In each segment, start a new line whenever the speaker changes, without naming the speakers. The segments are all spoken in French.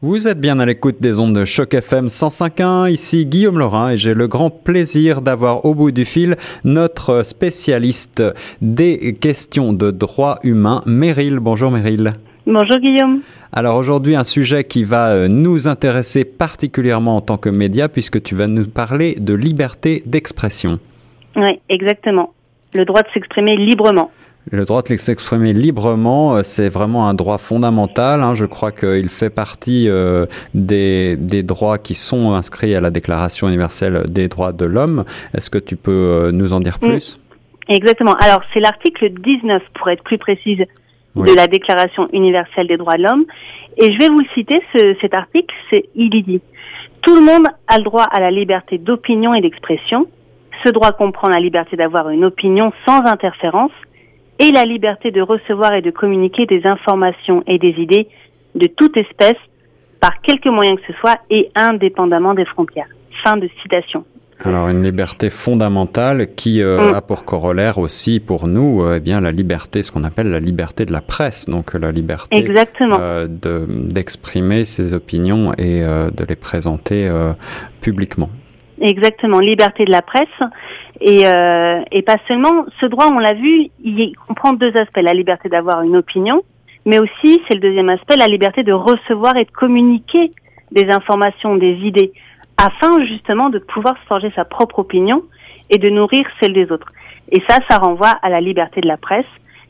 Vous êtes bien à l'écoute des ondes de Choc FM 105.1, ici Guillaume Laurin et j'ai le grand plaisir d'avoir au bout du fil notre spécialiste des questions de droit humain, Meryl. Bonjour Meryl.
Bonjour Guillaume.
Alors aujourd'hui un sujet qui va euh, nous intéresser particulièrement en tant que média puisque tu vas nous parler de liberté d'expression.
Oui, exactement. Le droit de s'exprimer librement.
Le droit de s'exprimer librement, euh, c'est vraiment un droit fondamental. Hein. Je crois qu'il fait partie euh, des, des, droits qui sont inscrits à la Déclaration universelle des droits de l'homme. Est-ce que tu peux euh, nous en dire plus?
Exactement. Alors, c'est l'article 19, pour être plus précise, de la Déclaration universelle des droits de l'homme. Et je vais vous le citer, ce, cet article, c'est, il dit, tout le monde a le droit à la liberté d'opinion et d'expression. Ce droit comprend la liberté d'avoir une opinion sans interférence et la liberté de recevoir et de communiquer des informations et des idées de toute espèce par quelque moyen que ce soit et indépendamment des frontières. Fin de citation.
Alors une liberté fondamentale qui euh, mm. a pour corollaire aussi pour nous euh, eh bien la liberté, ce qu'on appelle la liberté de la presse, donc la liberté
Exactement.
Euh, d'exprimer ses opinions et de les présenter publiquement.
Exactement, liberté de la presse et, euh, et pas seulement. Ce droit, on l'a vu, il comprend deux aspects la liberté d'avoir une opinion, mais aussi, c'est le deuxième aspect, la liberté de recevoir et de communiquer des informations, des idées, afin justement de pouvoir forger sa propre opinion et de nourrir celle des autres. Et ça, ça renvoie à la liberté de la presse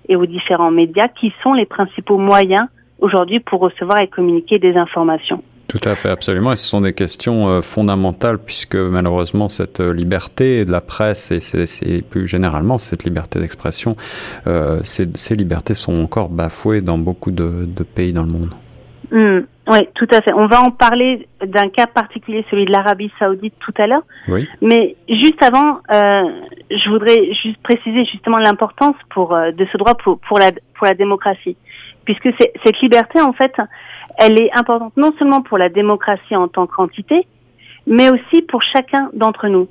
et aux différents médias qui sont les principaux moyens aujourd'hui pour recevoir et communiquer des informations.
Tout à fait, absolument. Et ce sont des questions euh, fondamentales puisque malheureusement cette euh, liberté de la presse et c'est plus généralement cette liberté d'expression, euh, ces, ces, libertés sont encore bafouées dans beaucoup de, de pays dans le monde.
Mmh, oui, tout à fait. On va en parler d'un cas particulier, celui de l'Arabie Saoudite tout à l'heure.
Oui.
Mais juste avant, euh, je voudrais juste préciser justement l'importance pour de ce droit pour, pour la pour la démocratie, puisque cette liberté en fait elle est importante non seulement pour la démocratie en tant qu'entité, mais aussi pour chacun d'entre nous.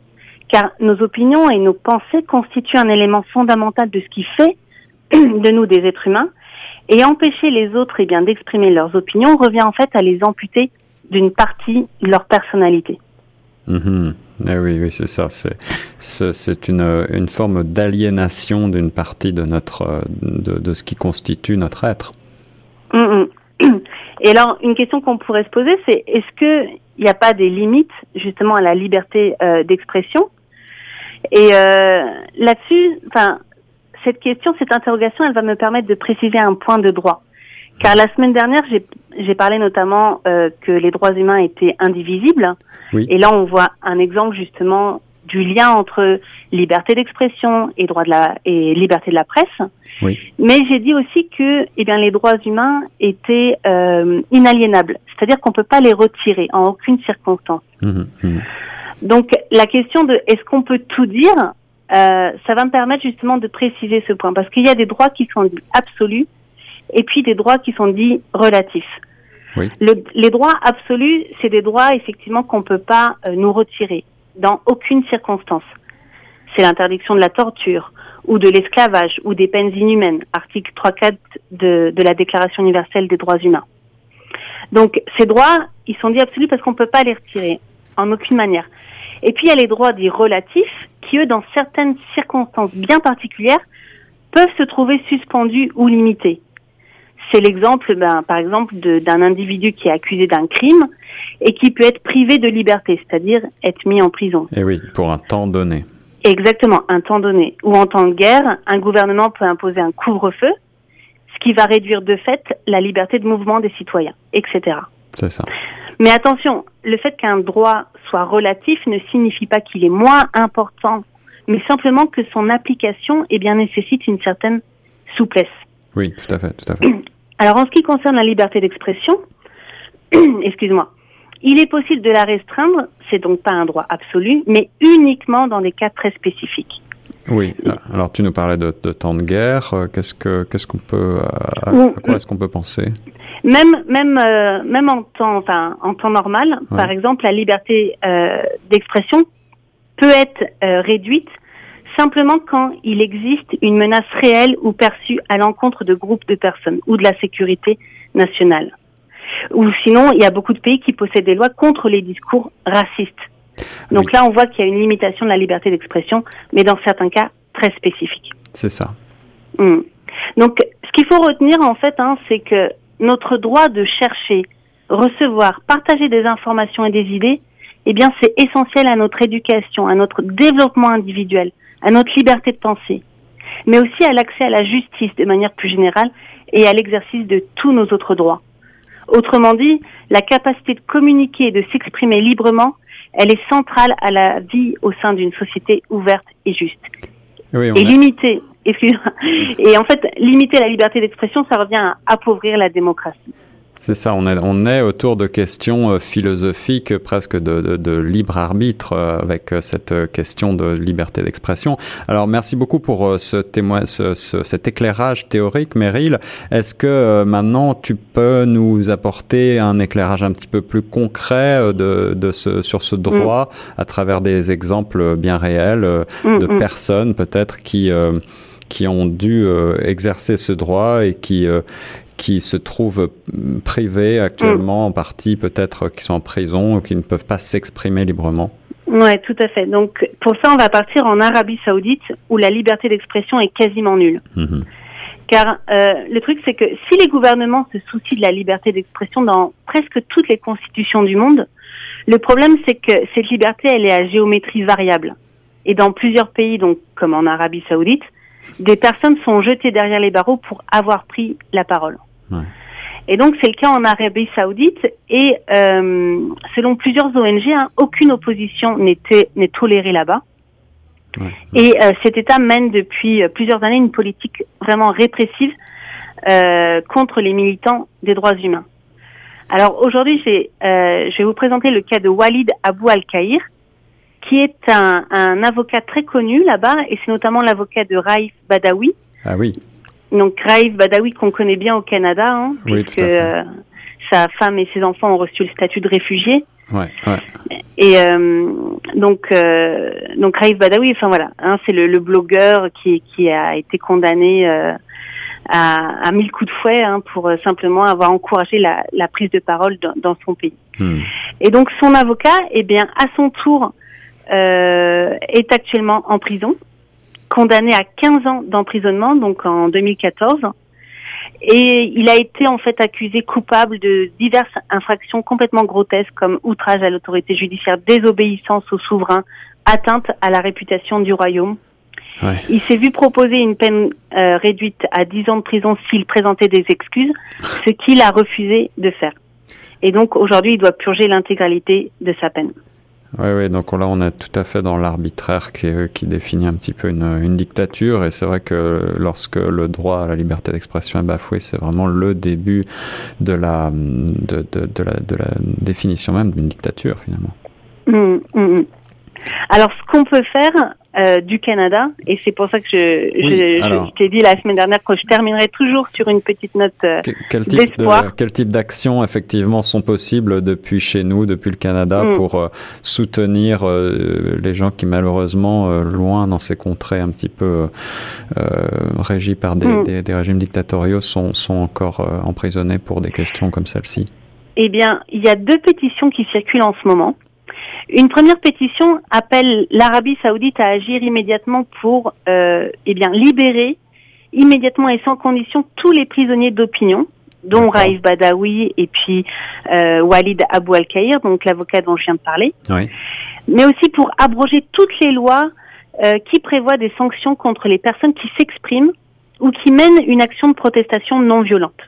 Car nos opinions et nos pensées constituent un élément fondamental de ce qui fait de nous des êtres humains. Et empêcher les autres eh bien d'exprimer leurs opinions revient en fait à les amputer d'une partie de leur personnalité.
Mm-hmm. Eh oui, oui, c'est ça. C'est, une, une forme d'aliénation d'une partie de notre, de, de, ce qui constitue notre être.
Mm et alors, une question qu'on pourrait se poser, c'est est-ce qu'il n'y a pas des limites justement à la liberté euh, d'expression? Et euh, là-dessus, enfin, cette question, cette interrogation, elle va me permettre de préciser un point de droit. Car la semaine dernière, j'ai parlé notamment euh, que les droits humains étaient indivisibles.
Oui.
Et là, on voit un exemple justement du lien entre liberté d'expression et droit de la et liberté de la presse.
Oui.
Mais j'ai dit aussi que eh bien les droits humains étaient euh, inaliénables, c'est-à-dire qu'on peut pas les retirer en aucune circonstance.
Mmh, mmh.
Donc la question de est-ce qu'on peut tout dire, euh, ça va me permettre justement de préciser ce point parce qu'il y a des droits qui sont dits absolus et puis des droits qui sont dits relatifs.
Oui.
Le, les droits absolus, c'est des droits effectivement qu'on peut pas euh, nous retirer dans aucune circonstance. C'est l'interdiction de la torture ou de l'esclavage ou des peines inhumaines, article 3.4 de, de la Déclaration universelle des droits humains. Donc ces droits, ils sont dits absolus parce qu'on ne peut pas les retirer en aucune manière. Et puis il y a les droits dits relatifs qui, eux, dans certaines circonstances bien particulières, peuvent se trouver suspendus ou limités. C'est l'exemple, ben, par exemple, d'un individu qui est accusé d'un crime et qui peut être privé de liberté, c'est-à-dire être mis en prison.
Et eh oui, pour un temps donné.
Exactement, un temps donné. Ou en temps de guerre, un gouvernement peut imposer un couvre-feu, ce qui va réduire de fait la liberté de mouvement des citoyens, etc.
C'est ça.
Mais attention, le fait qu'un droit soit relatif ne signifie pas qu'il est moins important, mais simplement que son application eh bien, nécessite une certaine souplesse.
Oui, tout à fait, tout à fait.
Alors en ce qui concerne la liberté d'expression, excuse-moi, il est possible de la restreindre, c'est donc pas un droit absolu, mais uniquement dans des cas très spécifiques.
Oui. Alors tu nous parlais de, de temps de guerre. Euh, qu'est-ce que qu'est-ce qu'on peut à, à quoi est-ce qu'on peut penser?
Même même euh, même en temps enfin en temps normal,
Ouais.
par exemple, la liberté euh, d'expression peut être euh, réduite simplement quand il existe une menace réelle ou perçue à l'encontre de groupes de personnes ou de la sécurité nationale. Ou sinon, il y a beaucoup de pays qui possèdent des lois contre les discours racistes. Donc là, on voit qu'il y a une limitation de la liberté d'expression, mais dans certains cas très spécifiques.
C'est ça.
Hmm. Donc, ce qu'il faut retenir en fait, hein, c'est que notre droit de chercher, recevoir, partager des informations et des idées, eh bien, c'est essentiel à notre éducation, à notre développement individuel, à notre liberté de penser, mais aussi à l'accès à la justice de manière plus générale et à l'exercice de tous nos autres droits. Autrement dit, la capacité de communiquer et de s'exprimer librement, elle est centrale à la vie au sein d'une société ouverte et juste. et limiter, et en fait, limiter la liberté d'expression, ça revient à appauvrir la démocratie.
C'est ça, on est, on est autour de questions euh, philosophiques, presque de, de, libre arbitre, euh, avec euh, cette question de liberté d'expression. Alors, merci beaucoup pour ce témoin, ce, cet éclairage théorique, Meryl. Est-ce que maintenant tu peux nous apporter un éclairage un petit peu plus concret de, de ce, sur ce droit à travers des exemples bien réels de personnes peut-être qui qui ont dû exercer ce droit et qui qui se trouvent privés actuellement, mm. en partie peut-être qui sont en prison ou qui ne peuvent pas s'exprimer librement.
Oui, tout à fait. Donc pour ça, on va partir en Arabie saoudite où la liberté d'expression est quasiment nulle. Mm-hmm. Car euh, le truc, c'est que si les gouvernements se soucient de la liberté d'expression dans presque toutes les constitutions du monde, le problème, c'est que cette liberté, elle est à géométrie variable. Et dans plusieurs pays, donc comme en Arabie saoudite, des personnes sont jetées derrière les barreaux pour avoir pris la parole. Et donc c'est le cas en Arabie Saoudite et euh, selon plusieurs ONG, hein, aucune opposition n'est tolérée là-bas. Et euh, cet État mène depuis euh, plusieurs années une politique vraiment répressive euh, contre les militants des droits humains. Alors aujourd'hui, euh, je vais vous présenter le cas de Walid Abou Al-Kahir, qui est un, un, avocat très connu là-bas, et c'est notamment l'avocat de Raif Badawi.
Ah oui
donc Raif Badawi qu'on connaît bien au Canada, hein, puisque euh, sa femme et ses enfants ont reçu le statut de réfugié.
Ouais, ouais.
Et euh, donc, euh, donc Raif Badawi, enfin voilà, hein, c'est le, le, blogueur qui, qui a été condamné euh, à, à mille coups de fouet hein, pour simplement avoir encouragé la, la prise de parole dans, dans son pays. Hmm. Et donc son avocat, eh bien, à son tour, est actuellement en prison condamné à 15 ans d'emprisonnement, donc en 2014. Et il a été en fait accusé coupable de diverses infractions complètement grotesques comme outrage à l'autorité judiciaire, désobéissance au souverain, atteinte à la réputation du royaume. Ouais. Il s'est vu proposer une peine euh, réduite à 10 ans de prison s'il présentait des excuses, ce qu'il a refusé de faire. Et donc aujourd'hui, il doit purger l'intégralité de sa peine.
Oui, oui, donc là on est tout à fait dans l'arbitraire qui, qui, définit un petit peu une, dictature et c'est vrai que lorsque le droit à la liberté d'expression est bafoué, c'est vraiment le début de la, de, la, de la définition même d'une dictature finalement.
Mmh, mmh. Alors ce qu'on peut faire, euh, du Canada. Et c'est pour ça que je, je, t'ai dit la semaine dernière que je terminerai toujours sur une petite note euh, quel d'espoir.
quel type d'actions effectivement sont possibles depuis chez nous, depuis le Canada, mm. pour euh, soutenir les gens qui malheureusement, loin dans ces contrées un petit peu régies par des, mm. des, des, régimes dictatoriaux, sont, sont encore emprisonnés pour des questions comme celle-ci
Eh bien, il y a deux pétitions qui circulent en ce moment. Une première pétition appelle l'Arabie saoudite à agir immédiatement pour euh, eh bien, libérer immédiatement et sans condition tous les prisonniers d'opinion, dont Raif Badawi et puis euh, Walid Abou Al-Kahir, donc l'avocat dont je viens de parler. Oui. Mais aussi pour abroger toutes les lois euh, qui prévoient des sanctions contre les personnes qui s'expriment ou qui mènent une action de protestation non violente.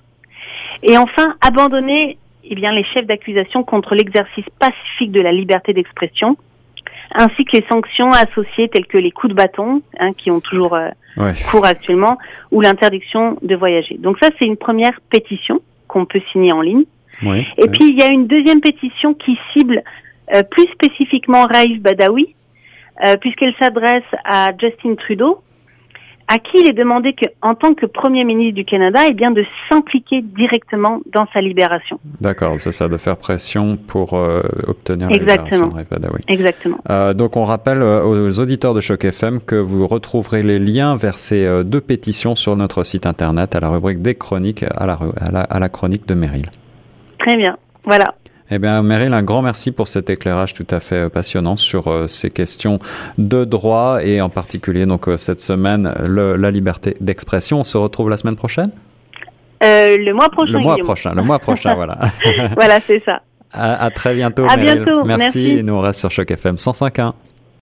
Et enfin, abandonner eh bien, les chefs d'accusation contre l'exercice pacifique de la liberté d'expression, ainsi que les sanctions associées telles que les coups de bâton, hein, qui ont toujours euh, cours actuellement, ou l'interdiction de voyager. Donc ça, c'est une première pétition qu'on peut signer en ligne. Et puis, il y a une deuxième pétition qui cible euh, plus spécifiquement Raif Badawi, euh, puisqu'elle s'adresse à Justin Trudeau, à qui il est demandé que, en tant que Premier ministre du Canada, eh bien, de s'impliquer directement dans sa libération.
D'accord, c'est ça, de faire pression pour euh, obtenir
Exactement.
la libération
de Exactement.
Euh, donc, on rappelle euh, aux auditeurs de Choc FM que vous retrouverez les liens vers ces euh, deux pétitions sur notre site internet à la rubrique des chroniques à la, à la, à la chronique de Meryl.
Très bien. Voilà.
Eh bien, Meryl, un grand merci pour cet éclairage tout à fait passionnant sur euh, ces questions de droit et en particulier donc euh, cette semaine le, la liberté d'expression. On se retrouve la semaine prochaine?
Euh, le mois prochain.
Le mois prochain. Le mois prochain, voilà.
voilà, c'est ça.
À, à, très bientôt.
À bientôt.
Merci. merci. Nous on reste sur Choc FM 105.1.